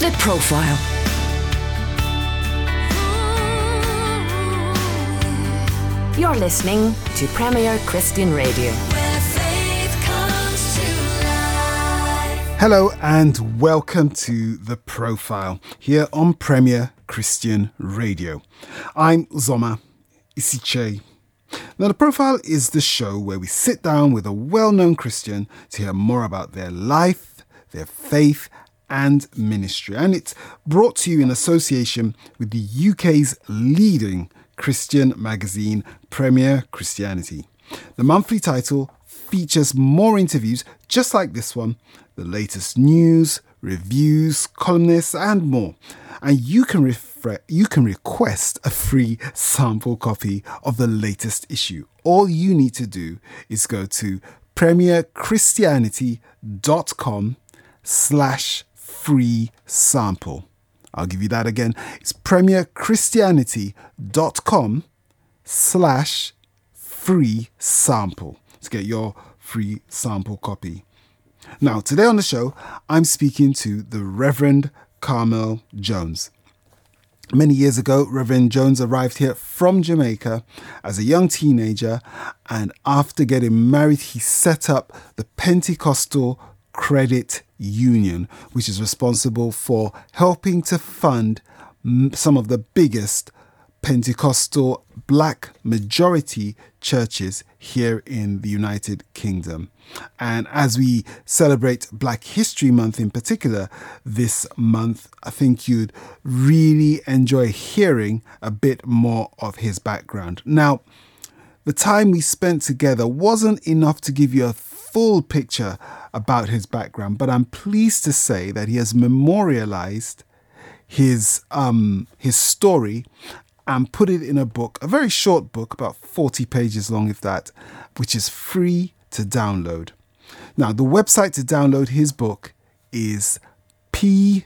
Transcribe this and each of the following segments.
The Profile. You're listening to Premier Christian Radio. Hello and welcome to The Profile here on Premier Christian Radio. I'm Zoma Isiche. Now, The Profile is the show where we sit down with a well known Christian to hear more about their life, their faith, and ministry. And it's brought to you in association with the UK's leading Christian magazine, Premier Christianity. The monthly title features more interviews just like this one, the latest news, reviews, columnists, and more. And you can refre- you can request a free sample copy of the latest issue. All you need to do is go to premierchristianity.com slash free sample. I'll give you that again. It's premierchristianity.com slash free sample to get your free sample copy. Now, today on the show, I'm speaking to the Reverend Carmel Jones. Many years ago, Reverend Jones arrived here from Jamaica as a young teenager, and after getting married, he set up the Pentecostal Credit Union, which is responsible for helping to fund some of the biggest Pentecostal black majority churches here in the United Kingdom. And as we celebrate Black History Month in particular this month, I think you'd really enjoy hearing a bit more of his background. Now, the time we spent together wasn't enough to give you a full picture about his background, but I'm pleased to say that he has memorialized his um, his story and put it in a book, a very short book, about 40 pages long, if that, which is free to download. Now, the website to download his book is pcuk.uk.com.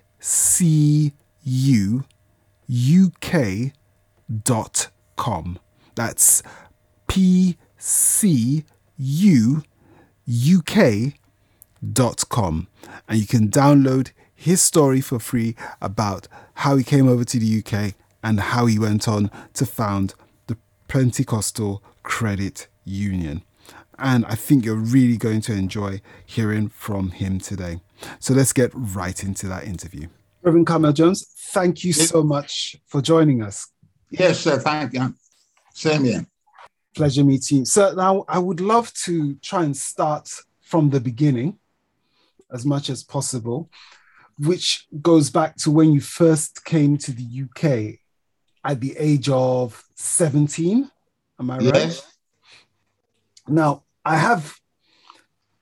That's pcuk.uk.com. And you can download his story for free about how he came over to the UK and how he went on to found the Pentecostal Credit Union. And I think you're really going to enjoy hearing from him today. So let's get right into that interview. Reverend Carmel Jones, thank you so much for joining us. Yes, sir. Thank you. Same here. Pleasure meeting you. So now I would love to try and start from the beginning as much as possible, which goes back to when you first came to the UK at the age of 17. Am I right? Yes. Now, I have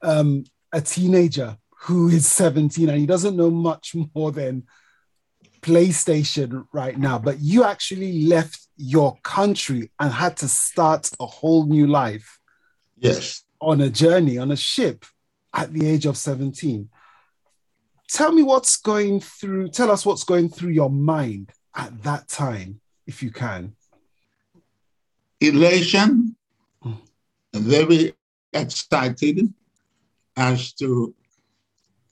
um, a teenager who is 17 and he doesn't know much more than PlayStation right now, but you actually left your country and had to start a whole new life. Yes. On a journey, on a ship at the age of 17. Tell me what's going through, tell us what's going through your mind at that time if you can. Elation, mm. very excited as to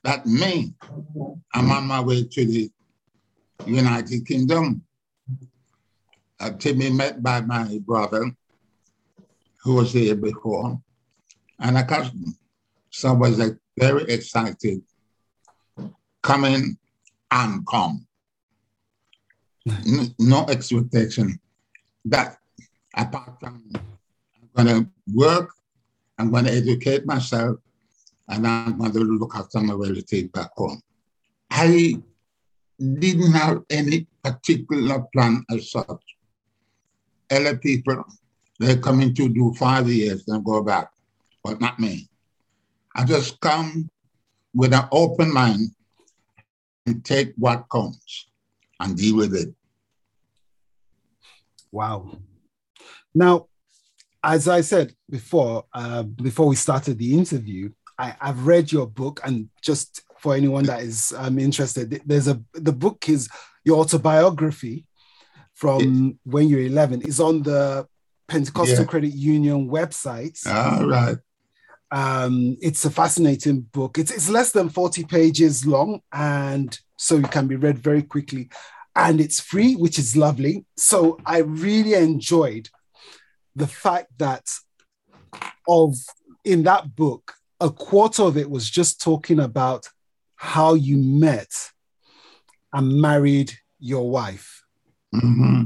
that me. I'm on my way to the United Kingdom uh, to met by my brother who was here before and a cousin. So I was like, very excited coming and come no expectation that apart from I'm going to work, I'm going to educate myself, and I'm going to look after my relatives back home. I didn't have any particular plan as such. Other people, they're coming to do five years and go back, but not me. I just come with an open mind and take what comes and deal with it. Wow. Now, as I said before, uh, before we started the interview, I, have read your book, and just for anyone that is um, interested, there's a the book is your autobiography from when you're 11. is on the Pentecostal yeah. Credit Union website. All right. Um, it's a fascinating book. It's, it's less than 40 pages long, and so it can be read very quickly. And it's free, which is lovely. So I really enjoyed the fact that of in that book, a quarter of it was just talking about how you met and married your wife. Mm-hmm.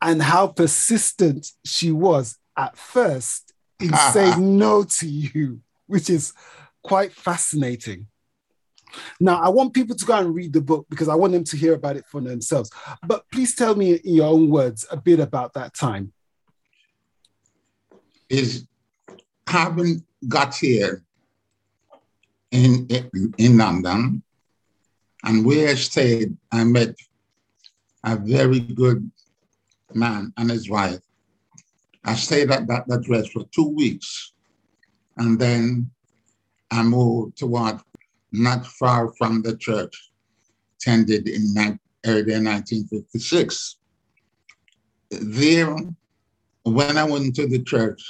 And how persistent she was at first in saying no to you, which is quite fascinating. Now, I want people to go and read the book because I want them to hear about it for themselves. But please tell me in your own words a bit about that time. Is having got here in, in London, and where I stayed, I met a very good man and his wife. I stayed at that address for two weeks, and then I moved toward not far from the church, attended in early 1956. There, when I went to the church,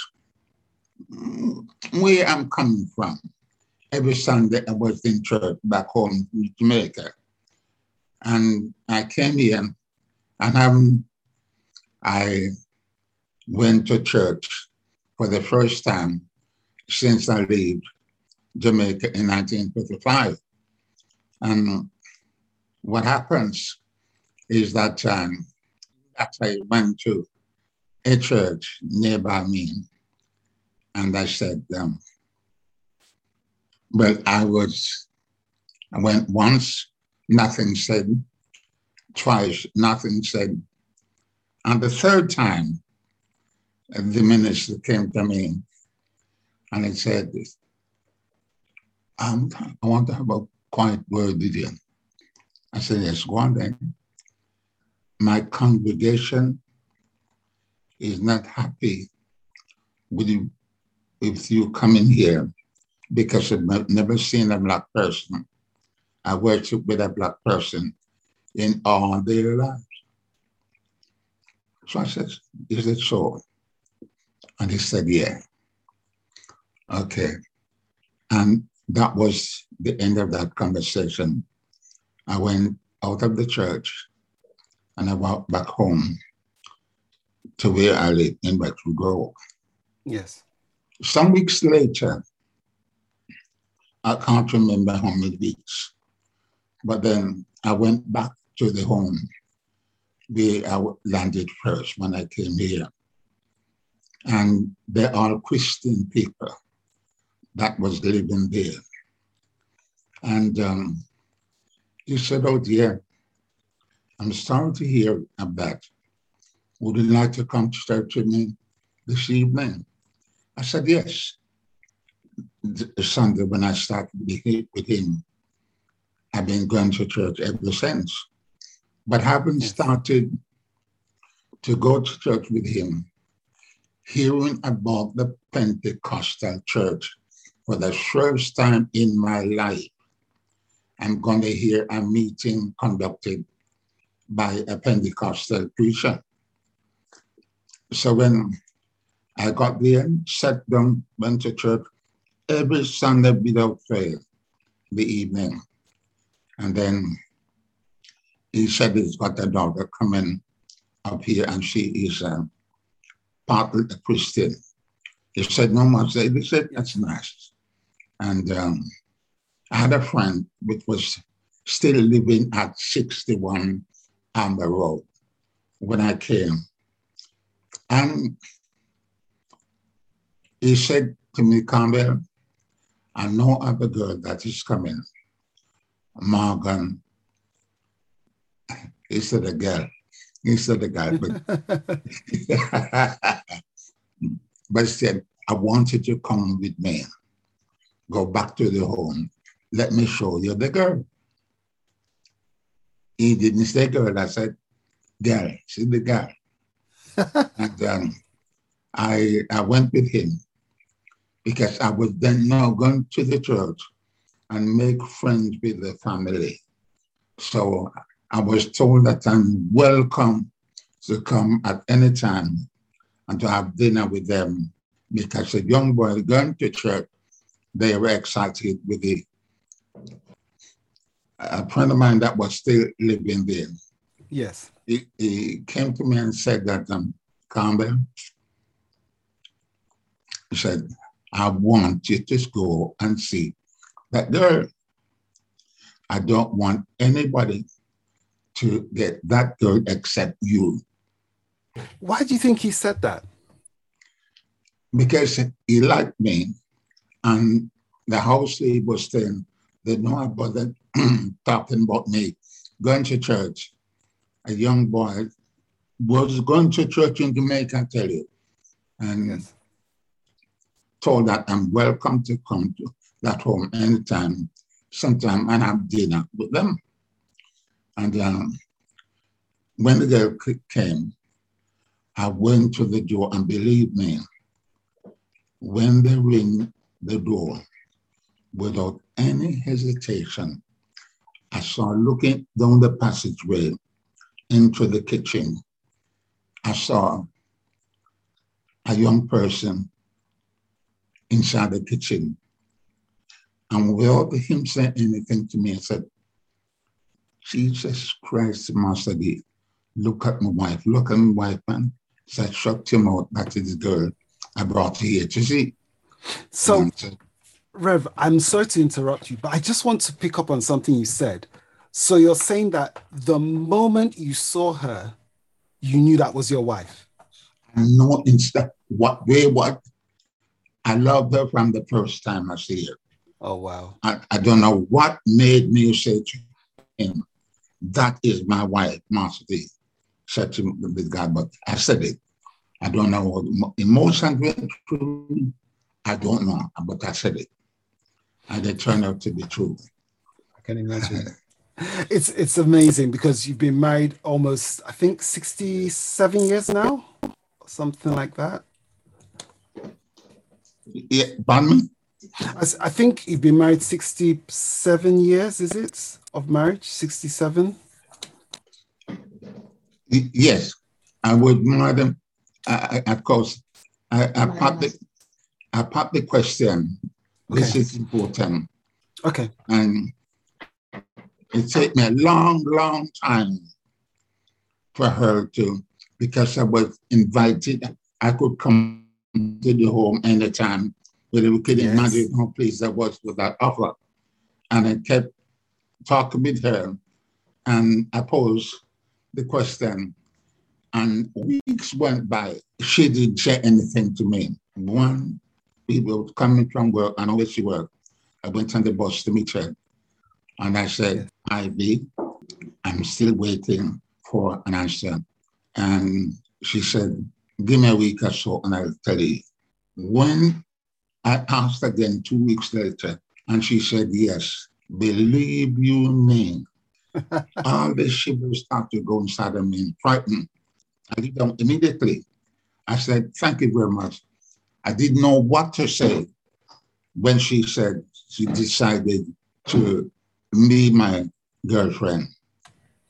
where I'm coming from, every Sunday I was in church back home in Jamaica. And I came here and I'm, I went to church for the first time since I left Jamaica in 1955. And what happens is that um, that I went to a church nearby me, and I said, um, well, I was, I went once, nothing said, twice, nothing said. And the third time, the minister came to me and he said, um, I want to have a quiet word with you. I said, yes, go on then. My congregation is not happy with you, with you coming here because I've never seen a black person. I worship with a black person in all their lives. So I said, is it so? And he said, yeah. Okay. And that was the end of that conversation. I went out of the church and I walked back home to where I live in Bexwood Grove. Yes. Some weeks later, I can't remember how many weeks, but then I went back to the home where I landed first when I came here. And they're Christian people that was living there. And um, he said, Oh dear, I'm sorry to hear of that. Would you like to come to church with me this evening? I said, Yes. The Sunday when I started with him, I've been going to church ever since. But having started to go to church with him, hearing about the Pentecostal church for the first time in my life, I'm going to hear a meeting conducted by a Pentecostal preacher. So when I got there, sat down, went to church every Sunday without fail, the evening. And then he said he's got a daughter coming up here and she is um, partly a Christian. He said, no much. He said, that's nice. And um, I had a friend which was still living at 61 Amber Road when I came. And he said to me, Campbell, I know of a girl that is coming. Morgan. He said a girl. He said a guy, but but he said, I want you to come with me go back to the home. Let me show you the girl. He didn't say girl. I said, girl, see the girl. and um, I, I went with him because I was then now going to the church and make friends with the family. So I was told that I'm welcome to come at any time and to have dinner with them because a young boy going to church, they were excited with the a friend of mine that was still living there. Yes. He, he came to me and said that um, Campbell, he said, I want you to go and see that girl. I don't want anybody to get that girl except you. Why do you think he said that? Because he liked me and the house he was staying, they know about that talking about me going to church. A young boy was going to church in Jamaica, I tell you. And Yes. told that I'm welcome to come to that home anytime, sometime, and have dinner with them. And um, when the girl came, I went to the door, and believe me, when they ring the door, without any hesitation, I saw looking down the passageway into the kitchen. I saw a young person inside the kitchen. And without him saying anything to me, I said, Jesus Christ, Master D, look at my wife, look at my wife, man. So I shut him out, that is the girl I brought here. You see? So, I Rev, I'm sorry to interrupt you, but I just want to pick up on something you said. So you're saying that the moment you saw her, you knew that was your wife. I know instead what way what I loved her from the first time I see her. Oh wow. I, I don't know what made me say to him, that is my wife, Master D. Said to with God, but I said it. I don't know what emo- emotions went through me. I don't know, but I said it. And it turned out to be true. I can imagine. it's it's amazing because you've been married almost, I think, 67 years now, something like that. Yeah, pardon me? I, think you've been married 67 years, is it? Of marriage? 67? Yes, I would more than, I, I, of course, I, I pop the, I pop the question. This is important. Okay. And it took me a long, long time for her to, because I was invited, I could come to the home anytime, but we could Yes. imagine how oh, pleased I was with that offer. And I kept talking with her and I posed the question. And weeks went by. She didn't say anything to me. One, we were coming from work, I know where she worked. I went on the bus to meet her. And I said, Ivy, I'm still waiting for an answer. And she said, give me a week or so and I'll tell you. When I asked again two weeks later, and she said, yes, believe you me, all the shivers started to go inside of me, and frightened. I did them immediately. I said, thank you very much. I didn't know what to say when she said she decided to be my girlfriend.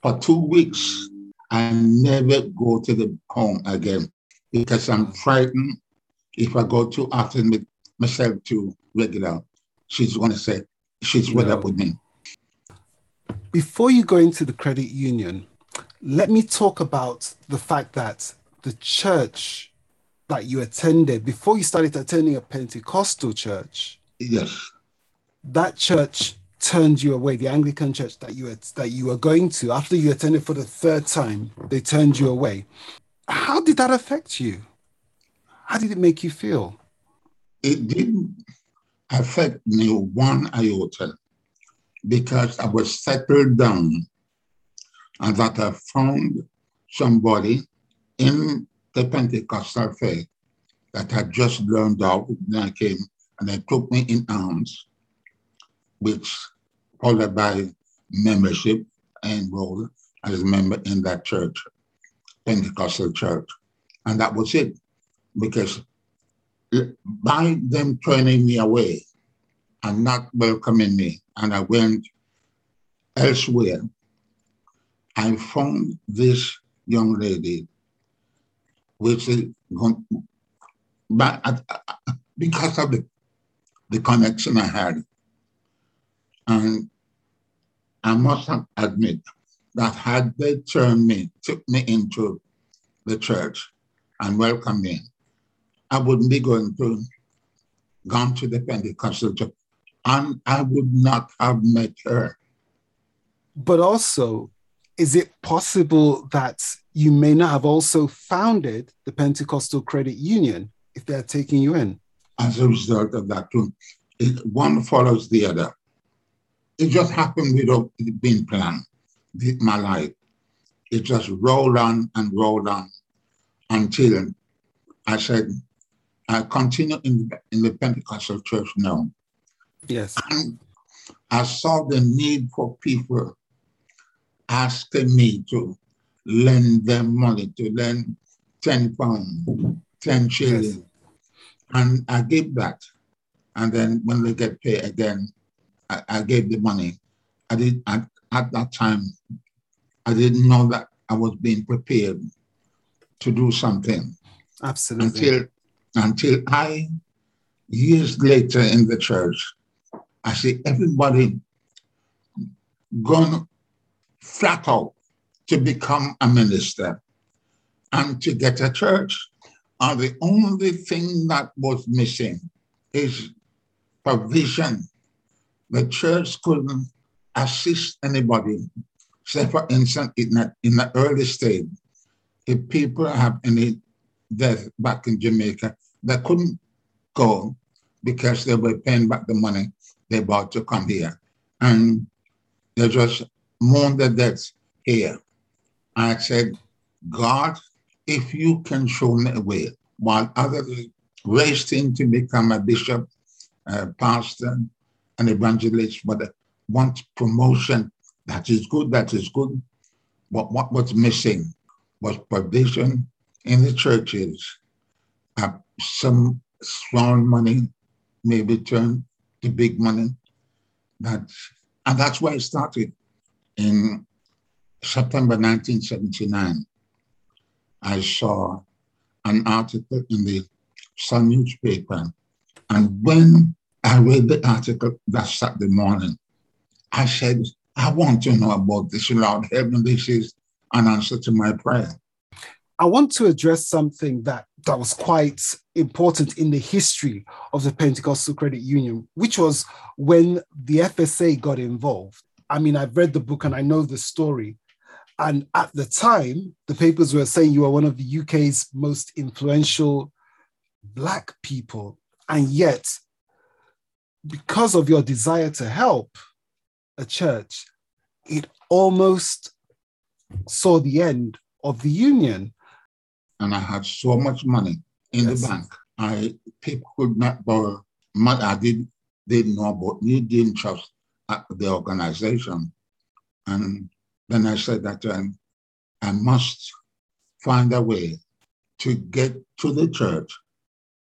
For two weeks, I never go to the home again because I'm frightened. If I go too often with myself to regular, she's going to say she's fed up with me. Before you go into the credit union, let me talk about the fact that the church that you attended, before you started attending a Pentecostal church, Yes. that church turned you away. The Anglican church that you had, that you were going to, after you attended for the third time, they turned you away. How did that affect you? How did it make you feel? It didn't affect me one iota because I was settled down and that I found somebody in the Pentecostal faith that had just learned out when I came and they took me in arms, which followed by membership and enrolled as a member in that church, Pentecostal church. And that was it because by them turning me away and not welcoming me, and I went elsewhere, I found this young lady, which is, gon- but because of the, the connection I had, and I must admit that had they turned me, took me into the church and welcomed me, I wouldn't be going to gone to the Pentecostal church, and I would not have met her. But also, is it possible that you may not have also founded the Pentecostal Credit Union if they're taking you in? As a result of that, too, it, one follows the other. It just happened without it being planned. My life, it just rolled on and rolled on until I said, I continue in, in the Pentecostal church now. Yes. And I saw the need for people asking me to lend them money, to lend 10 pounds, 10 shillings. Yes. And I gave that. And then when they get paid again, I, I gave the money. I did at, at that time, I didn't know that I was being prepared to do something. Absolutely. Until until I, years later in the church, I see everybody gone flat out to become a minister and to get a church. And the only thing that was missing is provision. The church couldn't assist anybody. Say, for instance, in the, in the early stage, if people have any death back in Jamaica, they couldn't go because they were paying back the money they bought to come here. And they just mourned their debts here. I said, God, if you can show me a way, while others raced in to become a bishop, a pastor, an evangelist, but want promotion, that is good, that is good. But what was missing was provision in the churches, uh, some small money maybe turned to big money. That, and that's where it started in September 1979. I saw an article in the Sun newspaper. And when I read the article that Saturday morning, I said, I want to know about this, Lord. Heaven, this is an answer to my prayer. I want to address something that, that was quite important in the history of the Pentecostal Credit Union, which was when the FSA got involved. I mean, I've read the book and I know the story. And at the time, the papers were saying you are one of the UK's most influential Black people. And yet, because of your desire to help a church, it almost saw the end of the union and I had so much money in yes. the bank. I people could not borrow money. I did didn't know about me, didn't trust the organization. And then I said that um, I must find a way to get to the church,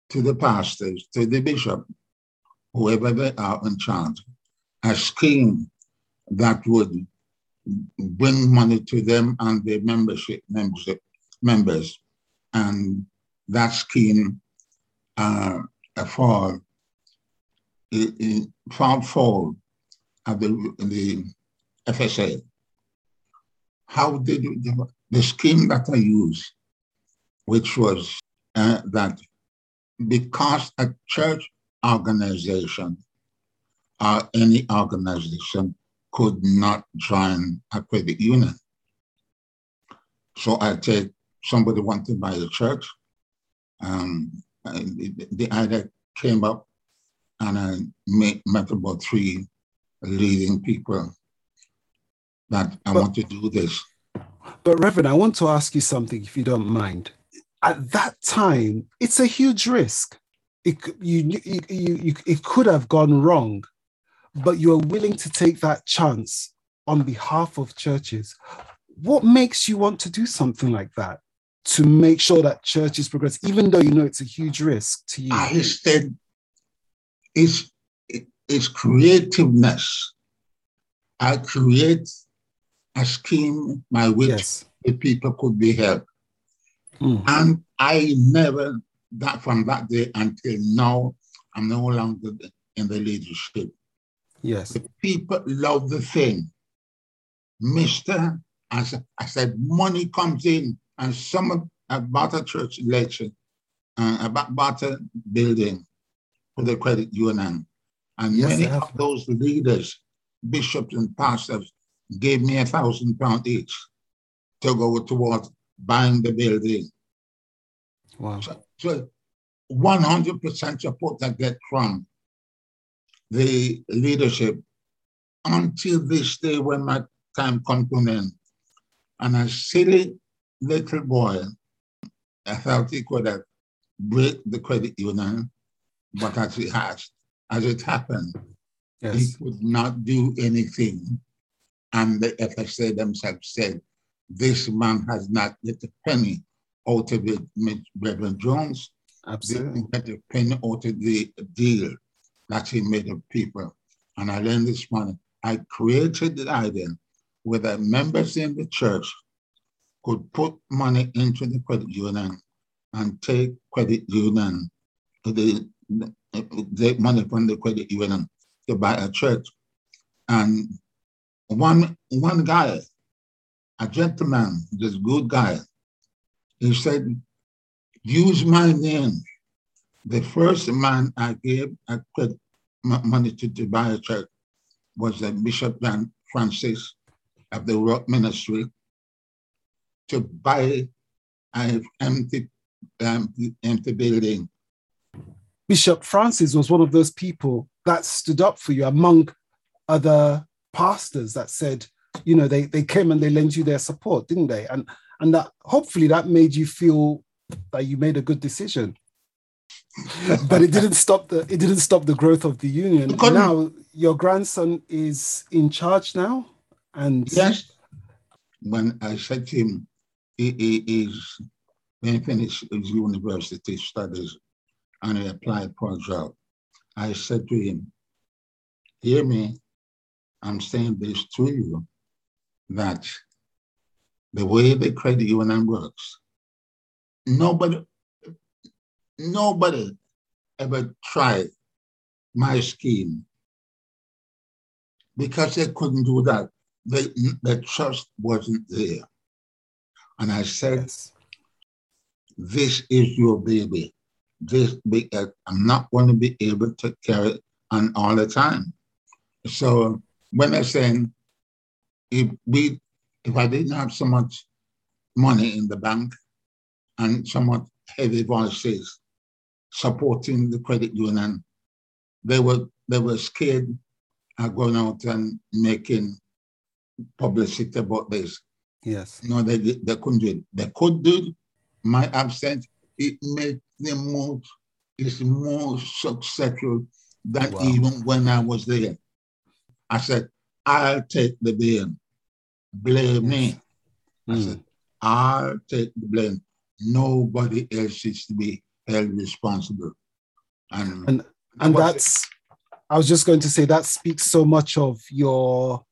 to the pastors, to the bishop, whoever they are in charge, a scheme that would bring money to them and their membership, membership members and that scheme uh, it found at the, the FSA. How did the, the scheme that I used, which was uh, that because a church organization or any organization could not join a credit union. So I take somebody wanted to buy a church. Um, the, the idea came up and I met, met about three leading people that I but, want to do this. But Reverend, I want to ask you something, if you don't mind. At that time, it's a huge risk. It, you, you, you, it could have gone wrong, but you are willing to take that chance on behalf of churches. What makes you want to do something like that? To make sure that churches progress, even though you know it's a huge risk to you? I said it's, it's creativeness. I create a scheme by which yes. the people could be helped. Mm. And I never that from that day until now, I'm no longer in the leadership. Yes. The people love the thing. Mister, as I said, money comes in, and some of about a church election, uh, about, about a building for the credit union. And Yes, many of those leaders, bishops and pastors, gave me a thousand pounds each to go towards buying the building. Wow. So, so 100% support I get from the leadership until this day when my time comes to an end. And a silly little boy, I felt he could have break the credit union, but as it has, as it happened, he could not do anything. And the FSA themselves said, this man has not let a penny out of it, Reverend Jones Absolutely. didn't get a penny out of the deal that he made of people. And I learned this morning, I created the idea where the members in the church could put money into the credit union and take credit union, the, the money from the credit union to buy a church. And one, one guy, a gentleman, this good guy, he said, use my name. The first man I gave a credit money to, to buy a church was the Bishop John Francis of the Ruach Ministry to buy an empty, um, empty building. Bishop Francis was one of those people that stood up for you among other pastors that said, you know, they, they came and they lent you their support, didn't they? And and that hopefully that made you feel that you made a good decision. but it didn't stop the it didn't stop the growth of the union. Couldn't- Now your grandson is in charge now, and Yes. When I said to him, he, is when he finished his university studies and he applied for a job, I said to him, hear me, I'm saying this to you, that the way the credit union works, nobody, nobody ever tried my scheme because they couldn't do that. They, the trust wasn't there. And I said, Yes. this is your baby. This be, uh, I'm not going to be able to carry it on all the time. So when they're saying, if we, if I didn't have so much money in the bank and somewhat heavy voices supporting the credit union, they were they were scared of going out and making publicity about this. Yes. No, they, did- they couldn't do it. They could do it. My absence, it made them more, it's more successful than Wow. even when I was there. I said, I'll take the blame. Blame me. I Mm. said, I'll take the blame. Nobody else is to be held responsible. And, And- and was it. that's i was just going to say that speaks so much of your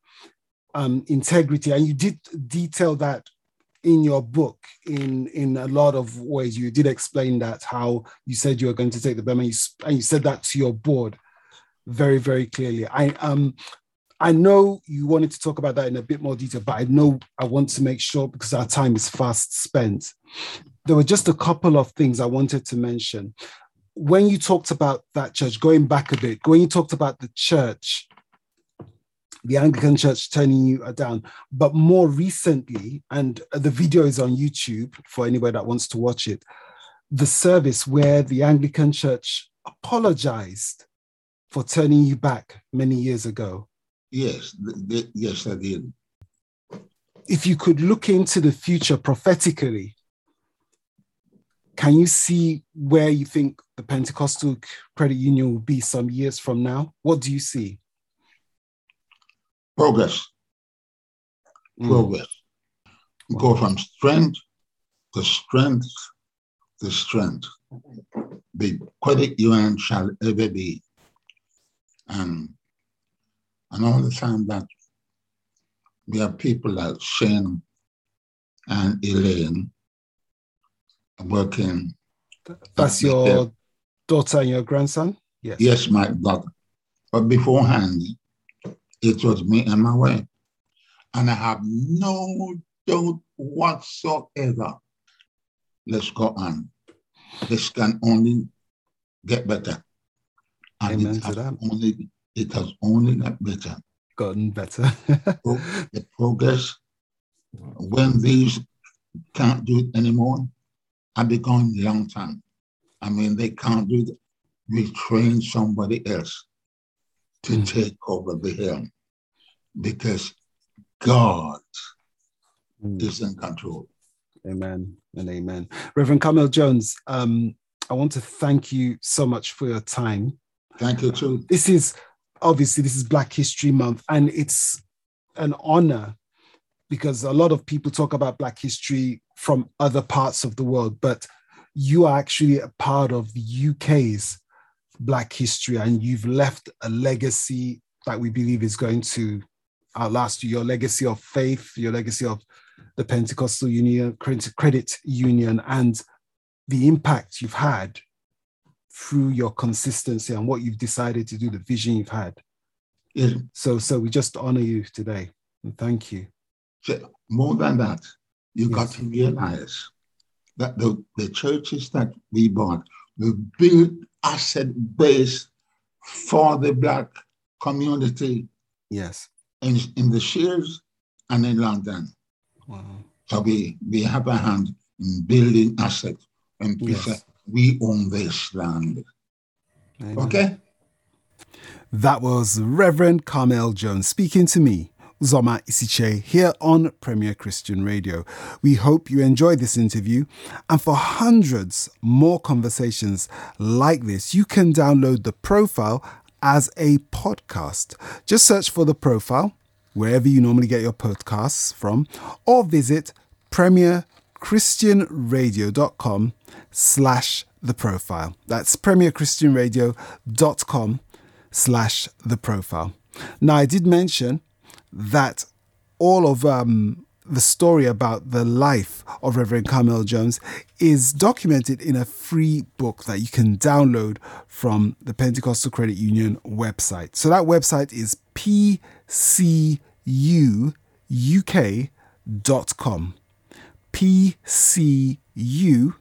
um, integrity. And you did detail that in your book in in a lot of ways. You did explain that how you said you were going to take the blame and you, and you said that to your board very very clearly. I um i know you wanted to talk about that in a bit more detail but i know i want to make sure because our time is fast spent. There were just a couple of things i wanted to mention. When you talked about that church, going back a bit, when you talked about the church, the Anglican church turning you down, but more recently, and the video is on YouTube for anybody that wants to watch it, the service where the Anglican church apologized for turning you back many years ago. yes, th- th- yes, I did. If you could look into the future prophetically, can you see where you think the Pentecostal credit union will be some years from now? What do you see? Progress. Mm. progress. Go from strength to strength to strength. The credit union shall ever be. And, and all the time that we have people like Shane and Elaine working That's your daughter and your grandson? Yes. Yes, my daughter. But beforehand, it was me and my wife. And I have no doubt whatsoever. Let's go on. This can only get better. And Amen it has only it has only got better. Gotten better. Oh, the progress when these can't do it anymore, I become long time. I mean, they can't do it. We train somebody else to mm. take over the helm because God mm. is in control. Amen and amen. Reverend Carmel Jones, um, I want to thank you so much for your time. Thank you too. This is obviously this is Black History Month, and it's an honor because a lot of people talk about Black history from other parts of the world, but you are actually a part of the UK's Black history, and you've left a legacy that we believe is going to outlast you. Your legacy of faith, your legacy of the Pentecostal Union, Credit Union, and the impact you've had through your consistency and what you've decided to do, the vision you've had. Yeah. So, so we just honor you today and thank you. So more than that, you yes. got to realize that the, the churches that we bought were built asset base for the black community. Yes. In, in the Shires and in London. Wow. So we, we have a hand in building assets and yes. we own this land. Amen. Okay? That was Reverend Carmel Jones speaking to me, Zoma Isiche, here on Premier Christian Radio. We hope you enjoyed this interview. And for hundreds more conversations like this, you can download the profile as a podcast. Just search for the profile wherever you normally get your podcasts from, or visit premierchristianradio.com slash the profile. That's premierchristianradio.com slash the profile. Now, I did mention that all of um, the story about the life of Reverend Carmel Jones is documented in a free book that you can download from the Pentecostal Credit Union website. So that website is pcuuk.com. pcuuk.com.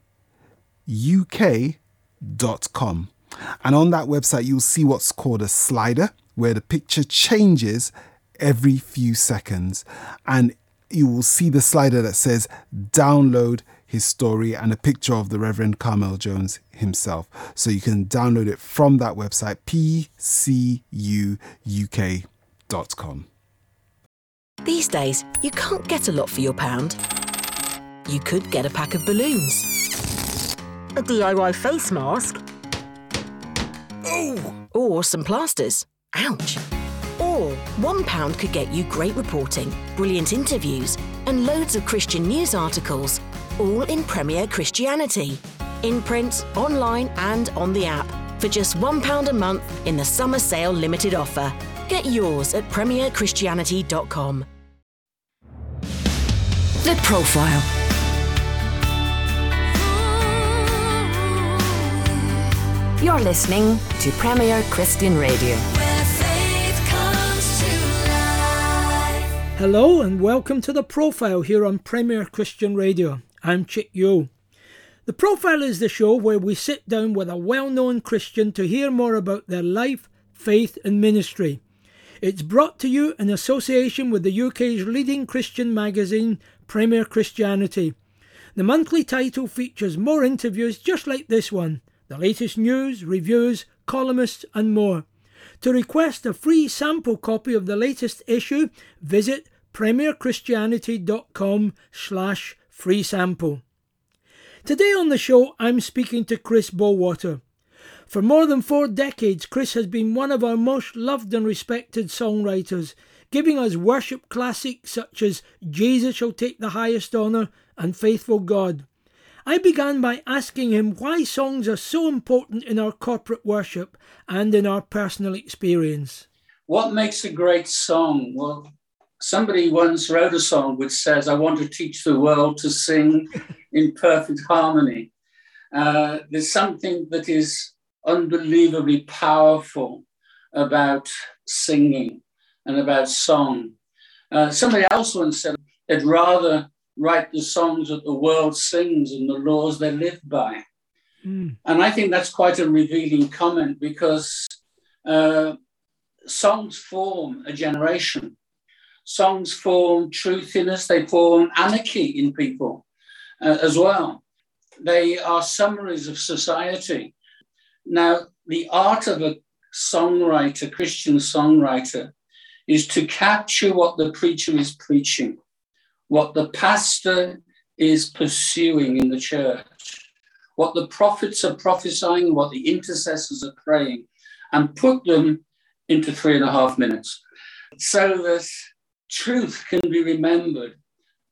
And on that website, you'll see what's called a slider, where the picture changes every few seconds. And you will see the slider that says download his story and a picture of the Reverend Carmel Jones himself. So you can download it from that website, pcuuk.com. These days, you can't get a lot for your pound. You could get a pack of balloons, a DIY face mask, oh. or some plasters. Ouch. Or £1 could get you great reporting, brilliant interviews, and loads of Christian news articles, all in Premier Christianity. In print, online, and on the app. For just £1 a month in the summer sale limited offer. Get yours at premierchristianity.com. The Profile. You're listening to Premier Christian Radio. Hello and welcome to The Profile here on Premier Christian Radio. I'm Chick Yo. The Profile is the show where we sit down with a well known Christian to hear more about their life, faith, and ministry. It's brought to you in association with the UK's leading Christian magazine, Premier Christianity. The monthly title features more interviews just like this one, the latest news, reviews, columnists, and more. To request a free sample copy of the latest issue, visit premierchristianity.com slash free sample. Today on the show, I'm speaking to Chris Bowater. For more than four decades, Chris has been one of our most loved and respected songwriters, giving us worship classics such as Jesus Shall Take the Highest Honour and Faithful God. I began by asking him why songs are so important in our corporate worship and in our personal experience. What makes a great song? Well, somebody once wrote a song which says, I want to teach the world to sing in perfect harmony. Uh, there's something that is unbelievably powerful about singing and about song. Uh, somebody else once said they'd rather write the songs that the world sings and the laws they live by. Mm. And I think that's quite a revealing comment because uh, songs form a generation. Songs form truthiness, they form anarchy in people uh, as well. They are summaries of society. Now, the art of a songwriter, Christian songwriter, is to capture what the preacher is preaching, what the pastor is pursuing in the church, what the prophets are prophesying, what the intercessors are praying, and put them into three and a half minutes so that truth can be remembered.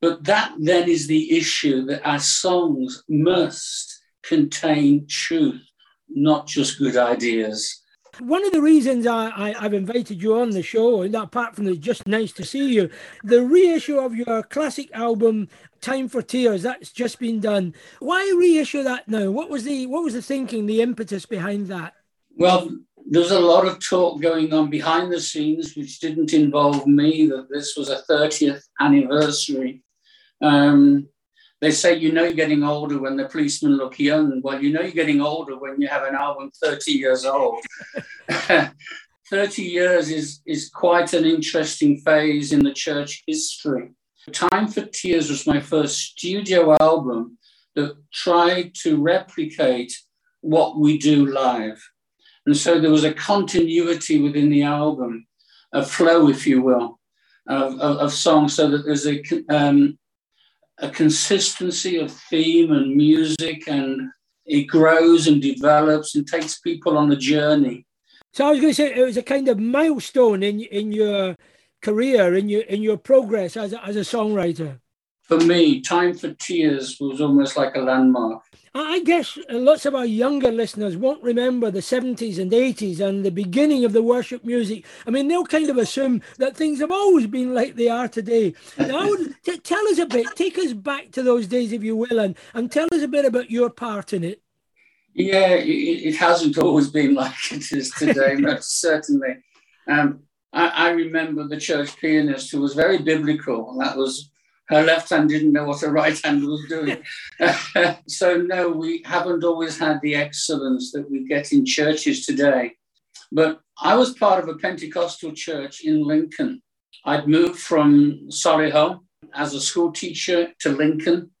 But that then is the issue that our songs must contain truth, not just good ideas. One of the reasons I, have invited you on the show, and apart from it's just nice to see you, the reissue of your classic album, Time for Tears, that's just been done. Why reissue that now? What was the what was the thinking, the impetus behind that? Well, there's a lot of talk going on behind the scenes, which didn't involve me, that this was a 30th anniversary. Um, they say you know you're getting older when the policemen look young. Well, you know you're getting older when you have an album 30 years old. 30 years is, is quite an interesting phase in the church history. Time for Tears was my first studio album that tried to replicate what we do live. And so there was a continuity within the album, a flow, if you will, of, of, of songs, so that there's a, um, a consistency of theme and music, and it grows and develops and takes people on a journey. So I was going to say it was a kind of milestone in in your career, in your in your progress as a, as a songwriter. For me, Time for Tears was almost like a landmark. I guess lots of our younger listeners won't remember the 70s and 80s and the beginning of the worship music. I mean, they'll kind of assume that things have always been like they are today. Now, t- tell us a bit, take us back to those days, if you will, and, and tell us a bit about your part in it. Yeah, it, it hasn't always been like it is today, most certainly. Um, I, I remember the church pianist who was very biblical, and that was her left hand didn't know what her right hand was doing. so, no, we haven't always had the excellence that we get in churches today. But I was part of a Pentecostal church in Lincoln. I'd moved from Solihull as a school teacher to Lincoln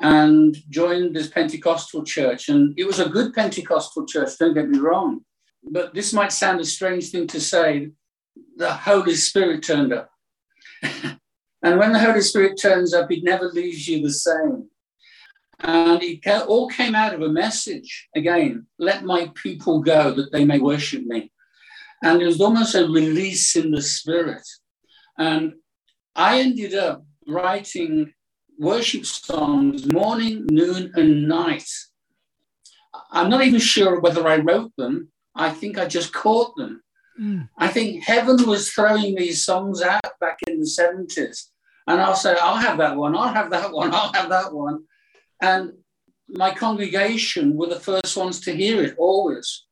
and joined this Pentecostal church. And it was a good Pentecostal church, don't get me wrong. But this might sound a strange thing to say. The Holy Spirit turned up. And when the Holy Spirit turns up, he never leaves you the same. And it all came out of a message again let my people go that they may worship me. And it was almost a release in the spirit. And I ended up writing worship songs morning, noon, and night. I'm not even sure whether I wrote them. I think I just caught them. Mm. I think heaven was throwing these songs out back in the 70s. And I'll say, I'll have that one, I'll have that one, I'll have that one. And my congregation were the first ones to hear it always.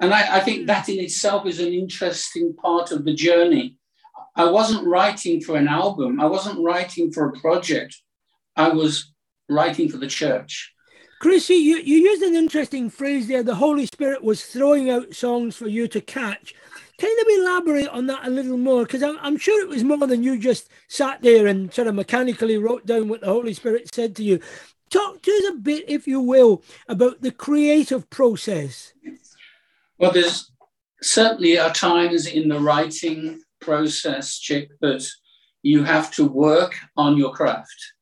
And I, I think that in itself is an interesting part of the journey. I wasn't writing for an album, I wasn't writing for a project, I was writing for the church. Chrissy, you, you used an interesting phrase there. The Holy Spirit was throwing out songs for you to catch. Kind of elaborate on that a little more, because I'm, I'm sure it was more than you just sat there and sort of mechanically wrote down what the Holy Spirit said to you. Talk to us a bit, if you will, about the creative process. Well, there's certainly are times in the writing process, Chick, that you have to work on your craft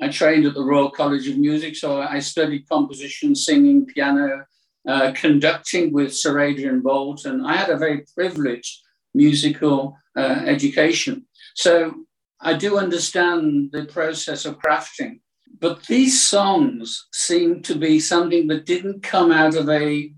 I trained at the Royal College of Music, so I studied composition, singing, piano, uh, conducting with Sir Adrian Boult, and I had a very privileged musical uh, education. So I do understand the process of crafting. But these songs seem to be something that didn't come out of a,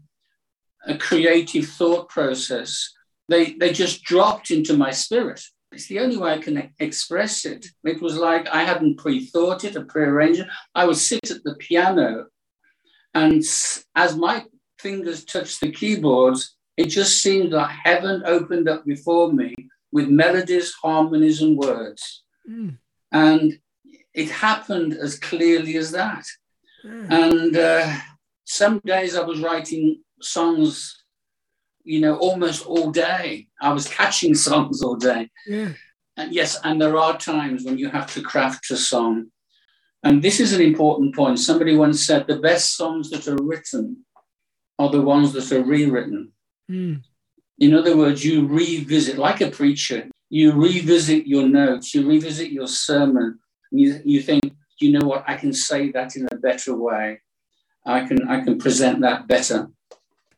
a creative thought process. They, they just dropped into my spirit. It's the only way I can express it. It was like I hadn't pre thought it or pre arranged it. I would sit at the piano And as my fingers touched the keyboards, it just seemed like heaven opened up before me with melodies, harmonies, and words. Mm. And it happened as clearly as that. Mm. And uh, some days I was writing songs, you know, almost all day. I was catching songs all day. Yeah. And yes, and there are times when you have to craft a song. And this is an important point. Somebody once said the best songs that are written are the ones that are rewritten. Mm. In other words, you revisit, like a preacher, you revisit your notes, you revisit your sermon, you, you think, you know what, I can say that in a better way. I can I can present that better.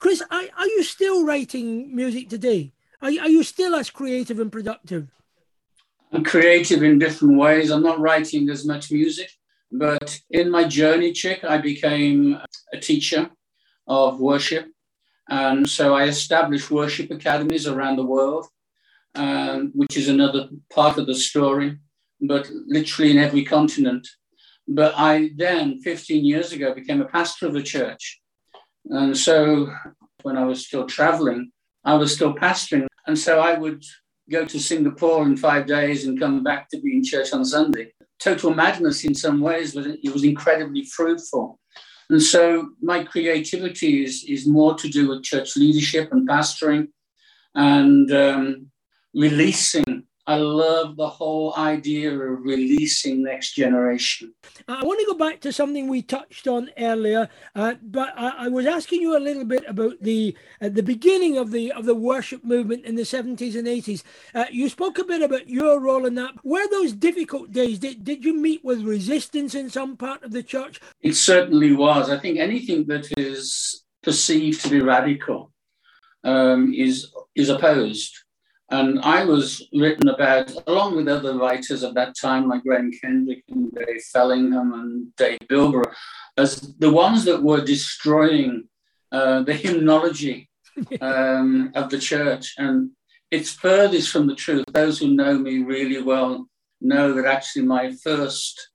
Chris, are, are you still writing music today? Are, are you still as creative and productive? I'm creative in different ways. I'm not writing as much music, but in my journey, Chick, I became a teacher of worship. And so I established worship academies around the world, um, which is another part of the story, but literally in every continent. But I then, 15 years ago, became a pastor of a church. And so when I was still traveling, I was still pastoring. And so I would go to Singapore in five days and come back to be in church on Sunday. Total madness in some ways, but it was incredibly fruitful. And so my creativity is, is more to do with church leadership and pastoring and um, releasing I love the whole idea of releasing next generation. I want to go back to something we touched on earlier, uh, but I, I, was asking you a little bit about the uh, the beginning of the of the worship movement in the seventies and eighties. Uh, you spoke a bit about your role in that. Were those difficult days? Did did you meet with resistance in some part of the church? It certainly was. I think anything that is perceived to be radical um, is is opposed. And I was written about, along with other writers of that time, like Graham Kendrick and Dave Fellingham and Dave Bilbrough, as the ones that were destroying uh, the hymnology um, of the church. And it's furthest from the truth. Those who know me really well know that actually my first,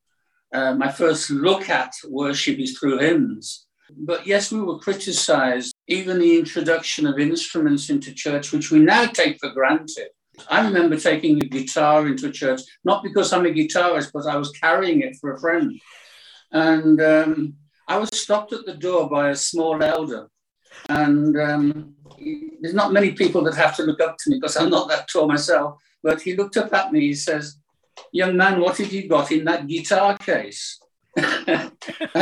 uh, my first look at worship is through hymns. But yes, we were criticized, even the introduction of instruments into church, which we now take for granted. I remember taking a guitar into church, not because I'm a guitarist, but I was carrying it for a friend. And um, I was stopped at the door by a small elder. And um, there's not many people that have to look up to me because I'm not that tall myself. But he looked up at me, he says, Young man, what have you got in that guitar case?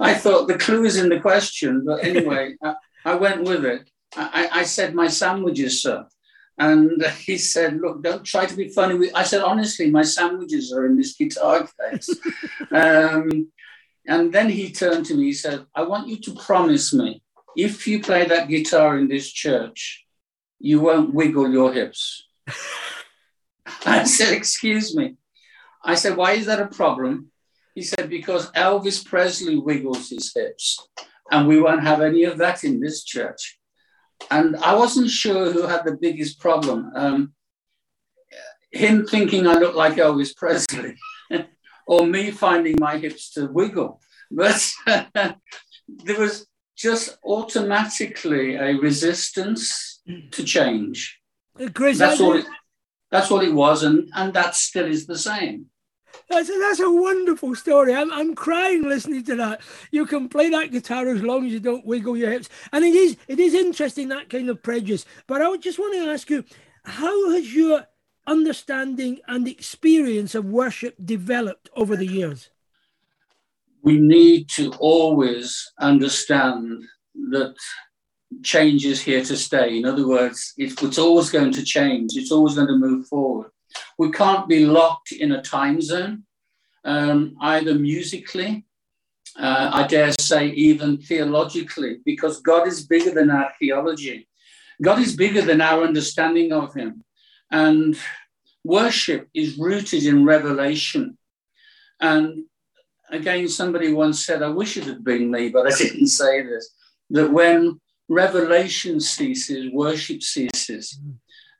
I thought the clue is in the question, but anyway, I, I went with it. I, I, said, My sandwiches, sir. And he said, Look, don't try to be funny. I said, Honestly, my sandwiches are in this guitar case. um, and then he turned to me, he said, I want you to promise me if you play that guitar in this church, you won't wiggle your hips. I said, Excuse me. I said, Why is that a problem? He said, because Elvis Presley wiggles his hips, and we won't have any of that in this church. And I wasn't sure who had the biggest problem. Um, him thinking I look like Elvis Presley, or me finding my hips to wiggle. But there was just automatically a resistance to change. Chris, that's, all it, that's what it was, and, and that still is the same. That's a, that's a wonderful story. I'm, I'm crying listening to that. You can play that guitar as long as you don't wiggle your hips, and it is it is interesting that kind of prejudice. But I just want to ask you, how has your understanding and experience of worship developed over the years? We need to always understand that change is here to stay. In other words, it's always going to change. It's always going to move forward. We can't be locked in a time zone, um, either musically, uh, I dare say, even theologically, because God is bigger than our theology. God is bigger than our understanding of Him. And worship is rooted in revelation. And again, somebody once said, I wish it had been me, but I didn't say this, that when revelation ceases, worship ceases.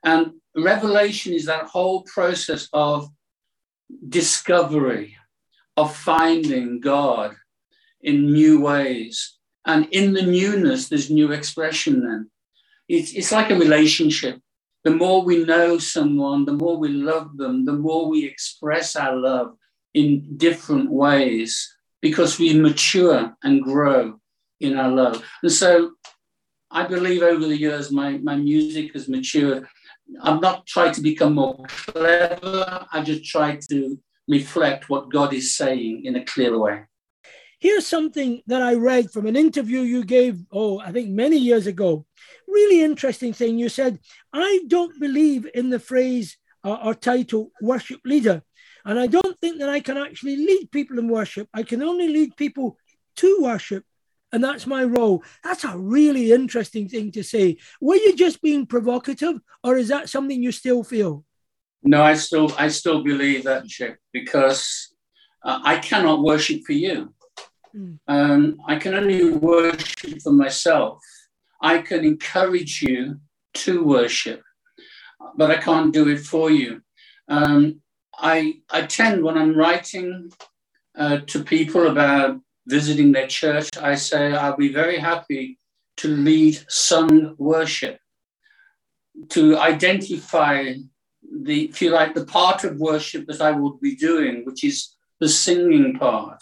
And revelation is that whole process of discovery, of finding God in new ways. And in the newness, there's new expression then. It's, it's like a relationship. The more we know someone, the more we love them, the more we express our love in different ways because we mature and grow in our love. And so I believe over the years, my, my music has matured. I've not trying to become more clever. I just try to reflect what God is saying in a clear way. Here's something that I read from an interview you gave, oh, I think many years ago. Really interesting thing. You said, I don't believe in the phrase uh, or title worship leader. And I don't think that I can actually lead people in worship. I can only lead people to worship. And that's my role. That's a really interesting thing to say. Were you just being provocative, or is that something you still feel? No, I still, I still believe that, Chick, because uh, I cannot worship for you. Mm. Um, I can only worship for myself. I can encourage you to worship, but I can't do it for you. Um, I, I tend, when I'm writing uh, to people about visiting their church, I say I'll be very happy to lead sung worship, to identify the, if you like, the part of worship that I will be doing, which is the singing part,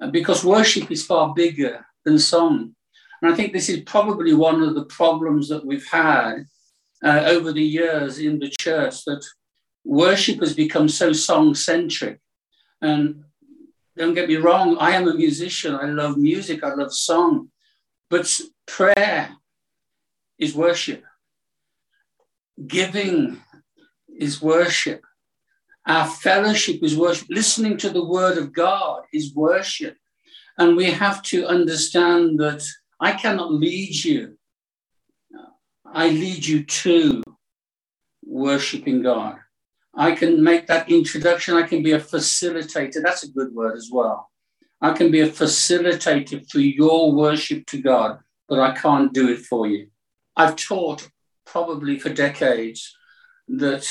uh, because worship is far bigger than song. And I think this is probably one of the problems that we've had uh, over the years in the church that worship has become so song centric. And don't get me wrong, I am a musician. I love music, I love song. But prayer is worship. Giving is worship. Our fellowship is worship. Listening to the word of God is worship. And we have to understand that I cannot lead you. I lead you to worshiping God. I can make that introduction. I can be a facilitator. That's a good word as well. I can be a facilitator for your worship to God, but I can't do it for you. I've taught probably for decades that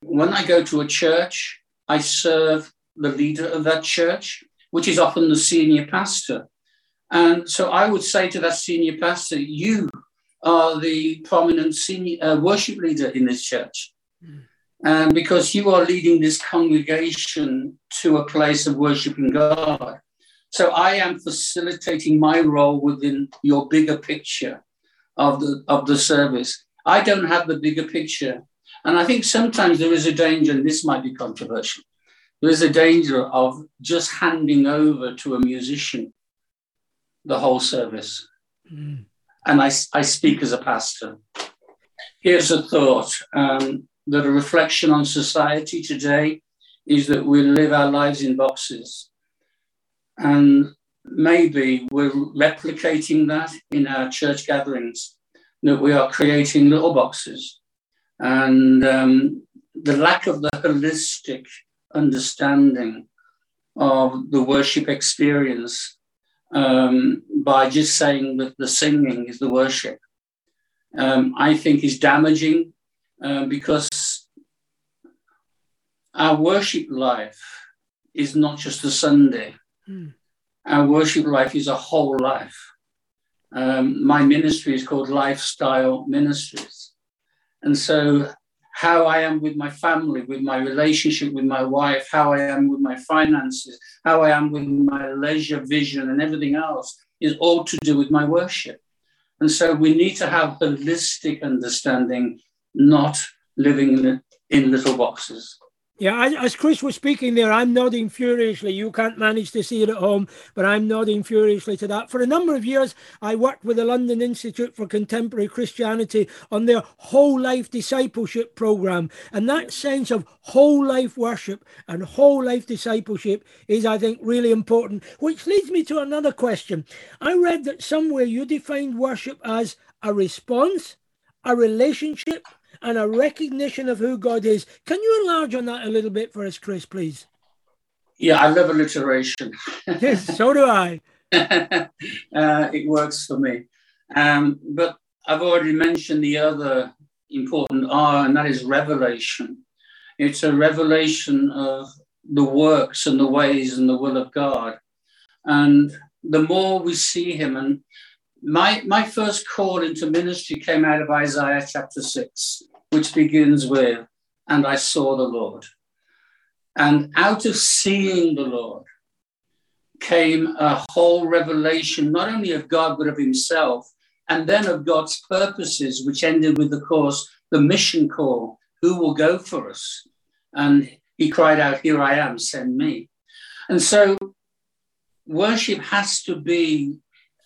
when I go to a church, I serve the leader of that church, which is often the senior pastor. And so I would say to that senior pastor, You are the prominent senior uh, worship leader in this church. Mm and because you are leading this congregation to a place of worshiping God. So I am facilitating my role within your bigger picture of the of the service. I don't have the bigger picture. And I think sometimes there is a danger, and this might be controversial, there is a danger of just handing over to a musician the whole service. Mm. And I, I speak as a pastor. Here's a thought. Um, that a reflection on society today is that we live our lives in boxes. And maybe we're replicating that in our church gatherings, that we are creating little boxes. And um, the lack of the holistic understanding of the worship experience um, by just saying that the singing is the worship, um, I think is damaging uh, because our worship life is not just a Sunday. Mm. Our worship life is a whole life. Um, my ministry is called Lifestyle Ministries. And so, how I am with my family, with my relationship with my wife, how I am with my finances, how I am with my leisure vision, and everything else is all to do with my worship. And so, we need to have holistic understanding not living in, in little boxes. Yeah, as Chris was speaking there, I'm nodding furiously. You can't manage to see it at home, but I'm nodding furiously to that. For a number of years, I worked with the London Institute for Contemporary Christianity on their whole life discipleship program. And that sense of whole life worship and whole life discipleship is, I think, really important. Which leads me to another question. I read that somewhere you defined worship as a response a relationship, and a recognition of who God is. Can you enlarge on that a little bit for us, Chris, please? Yeah, I love alliteration. yes, so do I. uh, it works for me. Um, but I've already mentioned the other important R, and that is revelation. It's a revelation of the works and the ways and the will of God. And the more we see him. And my, my first call into ministry came out of Isaiah chapter 6, which begins with, And I saw the Lord. And out of seeing the Lord came a whole revelation, not only of God, but of himself, and then of God's purposes, which ended with, the course, the mission call who will go for us? And he cried out, Here I am, send me. And so worship has to be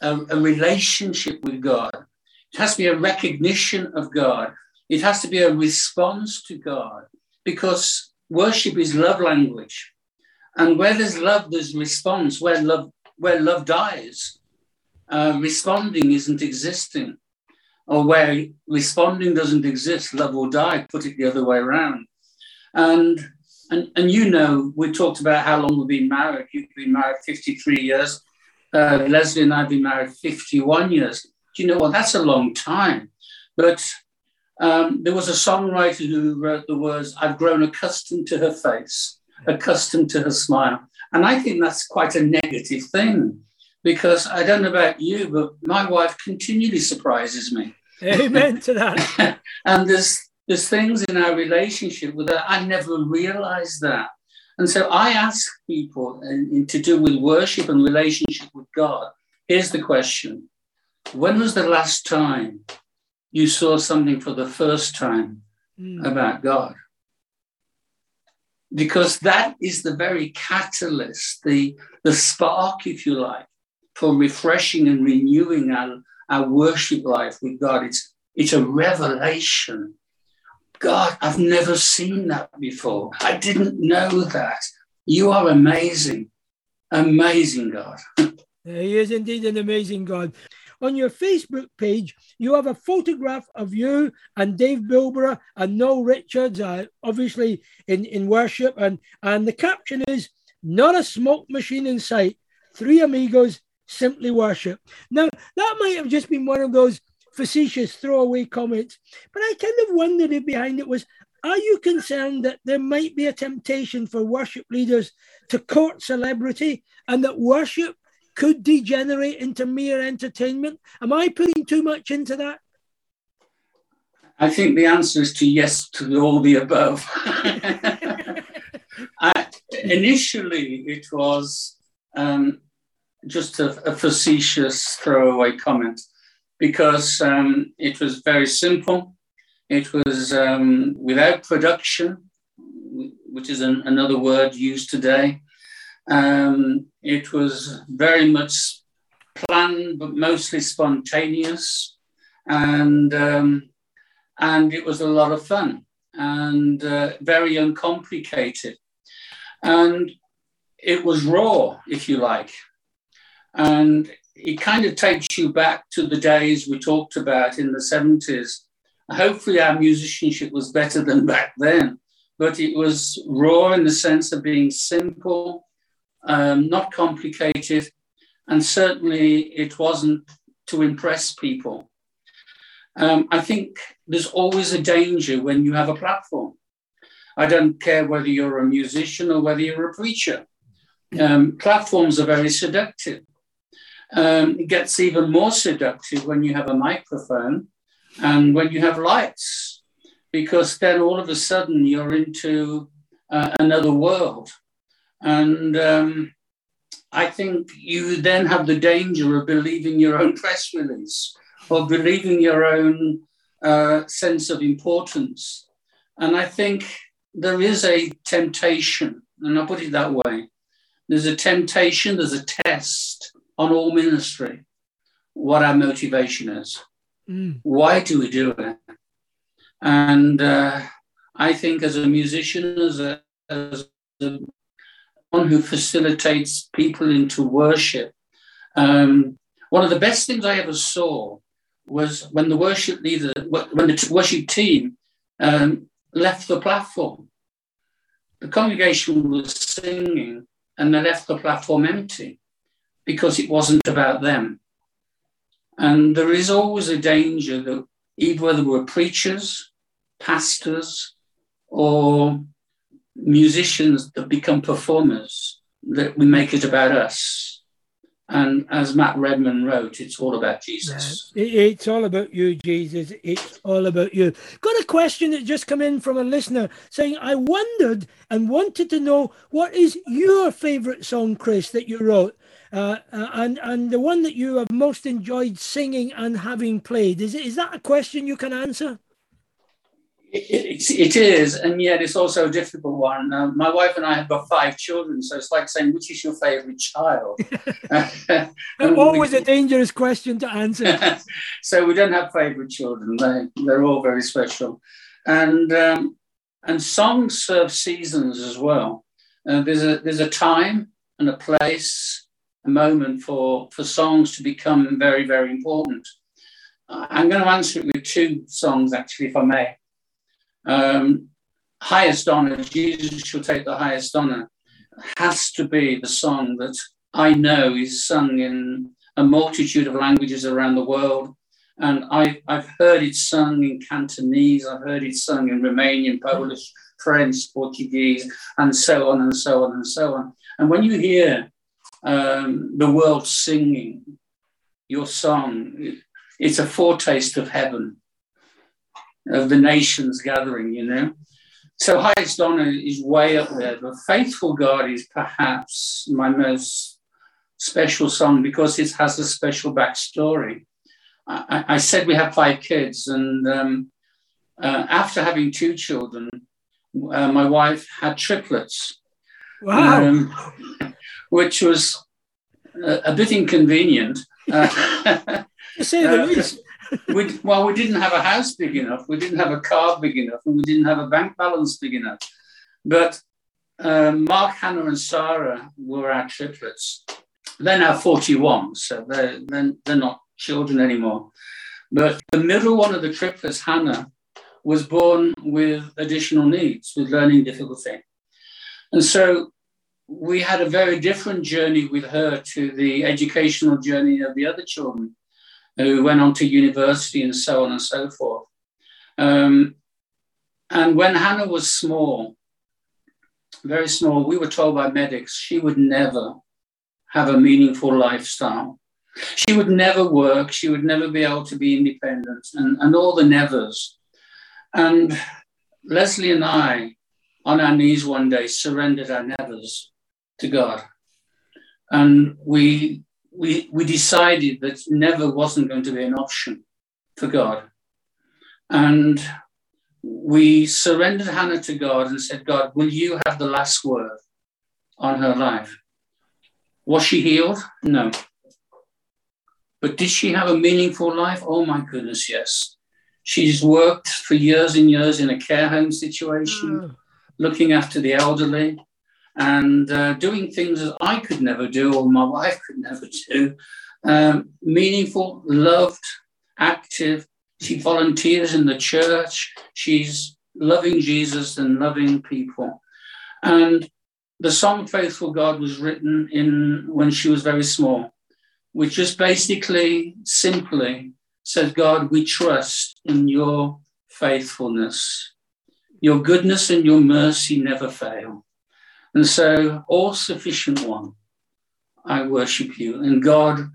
a, a, relationship with God. It has to be a recognition of God. It has to be a response to God because worship is love language. And where there's love, there's response. Where love, where love dies, uh, responding isn't existing. Or where responding doesn't exist, love will die. Put it the other way around. And and, and you know, we talked about how long we've been married. You've been married 53 years. Uh, Leslie and I have been married 51 years. Do you know what? That's a long time. But um, there was a songwriter who wrote the words, I've grown accustomed to her face, accustomed to her smile. And I think that's quite a negative thing because I don't know about you, but my wife continually surprises me. Amen to that. and there's there's things in our relationship with that I never realized that. And so I ask people and, to do with worship and relationship with God. Here's the question When was the last time you saw something for the first time mm. about God? Because that is the very catalyst, the, the spark, if you like, for refreshing and renewing our, our worship life with God. It's, it's a revelation God, I've never seen that before. I didn't know that. You are amazing. Amazing God. he is indeed an amazing God. On your Facebook page, you have a photograph of you and Dave Bilbrough and Noel Richards, uh, obviously in, in worship. And, and the caption is, Not a smoke machine in sight. Three amigos simply worship. Now, that might have just been one of those facetious throwaway comments. But I kind of wondered behind it was are you concerned that there might be a temptation for worship leaders to court celebrity and that worship could degenerate into mere entertainment? Am I putting too much into that? I think the answer is to yes to all the above. I, initially, it was um, just a, a facetious throwaway comment because um, it was very simple. It was um, without production, which is an, another word used today. Um, it was very much planned, but mostly spontaneous, and um, and it was a lot of fun and uh, very uncomplicated, and it was raw, if you like, and it kind of takes you back to the days we talked about in the 70s. Hopefully, our musicianship was better than back then, but it was raw in the sense of being simple, um, not complicated, and certainly it wasn't to impress people. Um, I think there's always a danger when you have a platform. I don't care whether you're a musician or whether you're a preacher. Um, platforms are very seductive. Um, it gets even more seductive when you have a microphone and when you have lights, because then all of a sudden you're into uh, another world. And um, I think you then have the danger of believing your own press release or believing your own uh, sense of importance. And I think there is a temptation, and I'll put it that way there's a temptation, there's a test on all ministry what our motivation is. Mm. Why do we do it? And uh, I think as a musician, as a, as a one who facilitates people into worship, um, one of the best things I ever saw was when the worship leader, when the worship team um, left the platform. The congregation was singing and they left the platform empty because it wasn't about them. And there is always a danger that either whether we're preachers, pastors, or musicians that become performers, that we make it about us. And as Matt Redman wrote, it's all about Jesus. Yeah, it's all about you, Jesus. It's all about you. Got a question that just come in from a listener saying, I wondered and wanted to know what is your favourite song, Chris, that you wrote? Uh, uh, and and the one that you have most enjoyed singing and having played is is that a question you can answer? It, it is, and yet it's also a difficult one. Uh, my wife and I have got five children, so it's like saying, which is your favorite child? always we, a dangerous question to answer. so we don't have favorite children. They, they're all very special. And, um, and songs serve seasons as well. Uh, there's, a, there's a time and a place, moment for, for songs to become very, very important. I'm going to answer it with two songs, actually, if I may. Um, highest honor, Jesus shall take the highest honor, has to be the song that I know is sung in a multitude of languages around the world. And I, I've heard it sung in Cantonese, I've heard it sung in Romanian, Polish, French, Portuguese, and so on and so on and so on. And when you hear um, the world singing your song, it's a foretaste of heaven of the nations gathering, you know. So highest honor is way up there, but faithful God is perhaps my most special song because it has a special backstory. I, I said we have five kids, and um, uh, after having two children, uh, my wife had triplets. Wow. Um, which was a, a bit inconvenient. Uh, to say the least we, well, we didn't have a house big enough, we didn't have a car big enough, and we didn't have a bank balance big enough. But um, Mark, Hannah, and Sarah were our triplets. They're now 41, so they're, they're, they're not children anymore. But the middle one of the triplets, Hannah, was born with additional needs, with learning difficulty. And so we had a very different journey with her to the educational journey of the other children who went on to university and so on and so forth. Um, and when Hannah was small, very small, we were told by medics she would never have a meaningful lifestyle. She would never work, she would never be able to be independent, and, and all the nevers. And Leslie and I, on our knees one day, surrendered our nevers to God. And we we, we decided that never wasn't going to be an option for God. And we surrendered Hannah to God and said, God, will you have the last word on her life? Was she healed? No. But did she have a meaningful life? Oh my goodness, yes. She's worked for years and years in a care home situation, mm. looking after the elderly and uh, doing things that I could never do or my wife could never do. Um, meaningful, loved, active. She volunteers in the church. She's loving Jesus and loving people. And the song Faithful God was written in when she was very small, which just basically, simply said, God, we trust in your faithfulness. Your goodness and your mercy never fail. And so, all sufficient one, I worship you. And God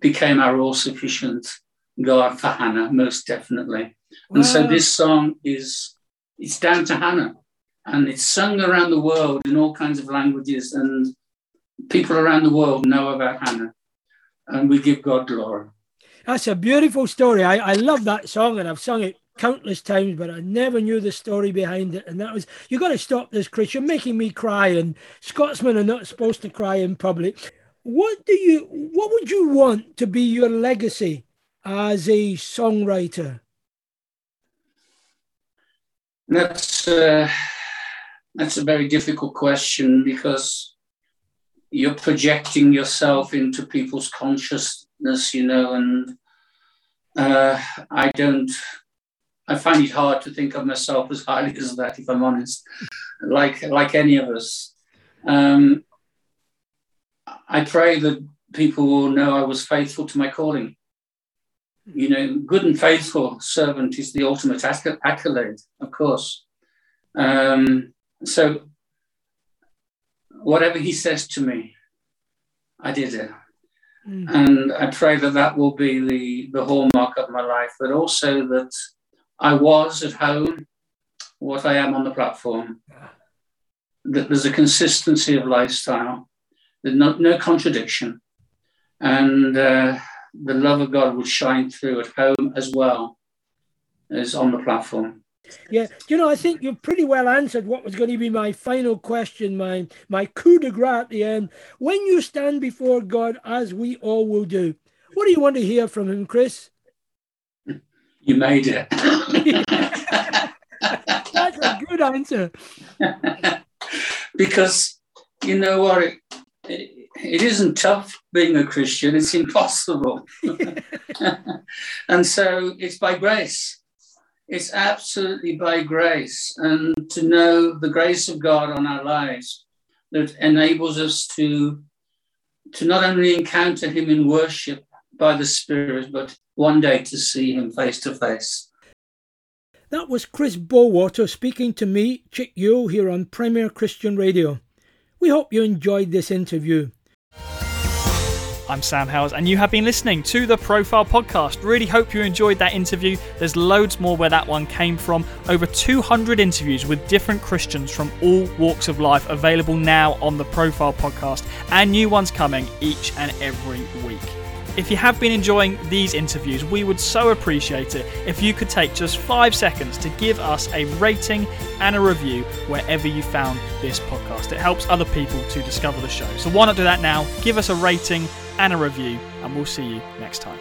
became our all sufficient God for Hannah, most definitely. And so this song is it's down to Hannah. And it's sung around the world in all kinds of languages, and people around the world know about Hannah. And we give God glory. That's a beautiful story. I, I love that song, and I've sung it countless times, but I never knew the story behind it. And that was, you've got to stop this, Chris. You're making me cry, and Scotsmen are not supposed to cry in public. What do you, what would you want to be your legacy as a songwriter? That's uh, that's a very difficult question because you're projecting yourself into people's consciousness, you know, and uh, I don't I find it hard to think of myself as highly as that, if I'm honest, like, like any of us. Um, I pray that people will know I was faithful to my calling. You know, good and faithful servant is the ultimate acc- accolade, of course. Um, so, whatever he says to me, I did it. Mm. And I pray that that will be the, the hallmark of my life, but also that I was at home what I am on the platform. That there's a consistency of lifestyle, there's no, no contradiction, and uh, the love of God would shine through at home as well as on the platform. Yeah, you know, I think you've pretty well answered what was going to be my final question, my my coup de grace at the end. When you stand before God, as we all will do, what do you want to hear from Him, Chris? You made it. That's a good answer. because you know what? It, it, it isn't tough being a Christian, it's impossible. and so it's by grace. It's absolutely by grace. And to know the grace of God on our lives that enables us to, to not only encounter Him in worship by the Spirit, but one day to see Him face to face. That was Chris Bowater speaking to me, Chick Yuill, here on Premier Christian Radio. We hope you enjoyed this interview. I'm Sam Hailes, and you have been listening to the Profile Podcast. Really hope you enjoyed that interview. There's loads more where that one came from. Over 200 interviews with different Christians from all walks of life available now on the Profile Podcast, and new ones coming each and every week. If you have been enjoying these interviews, we would so appreciate it if you could take just five seconds to give us a rating and a review wherever you found this podcast. It helps other people to discover the show. So why not do that now? Give us a rating and a review, and we'll see you next time.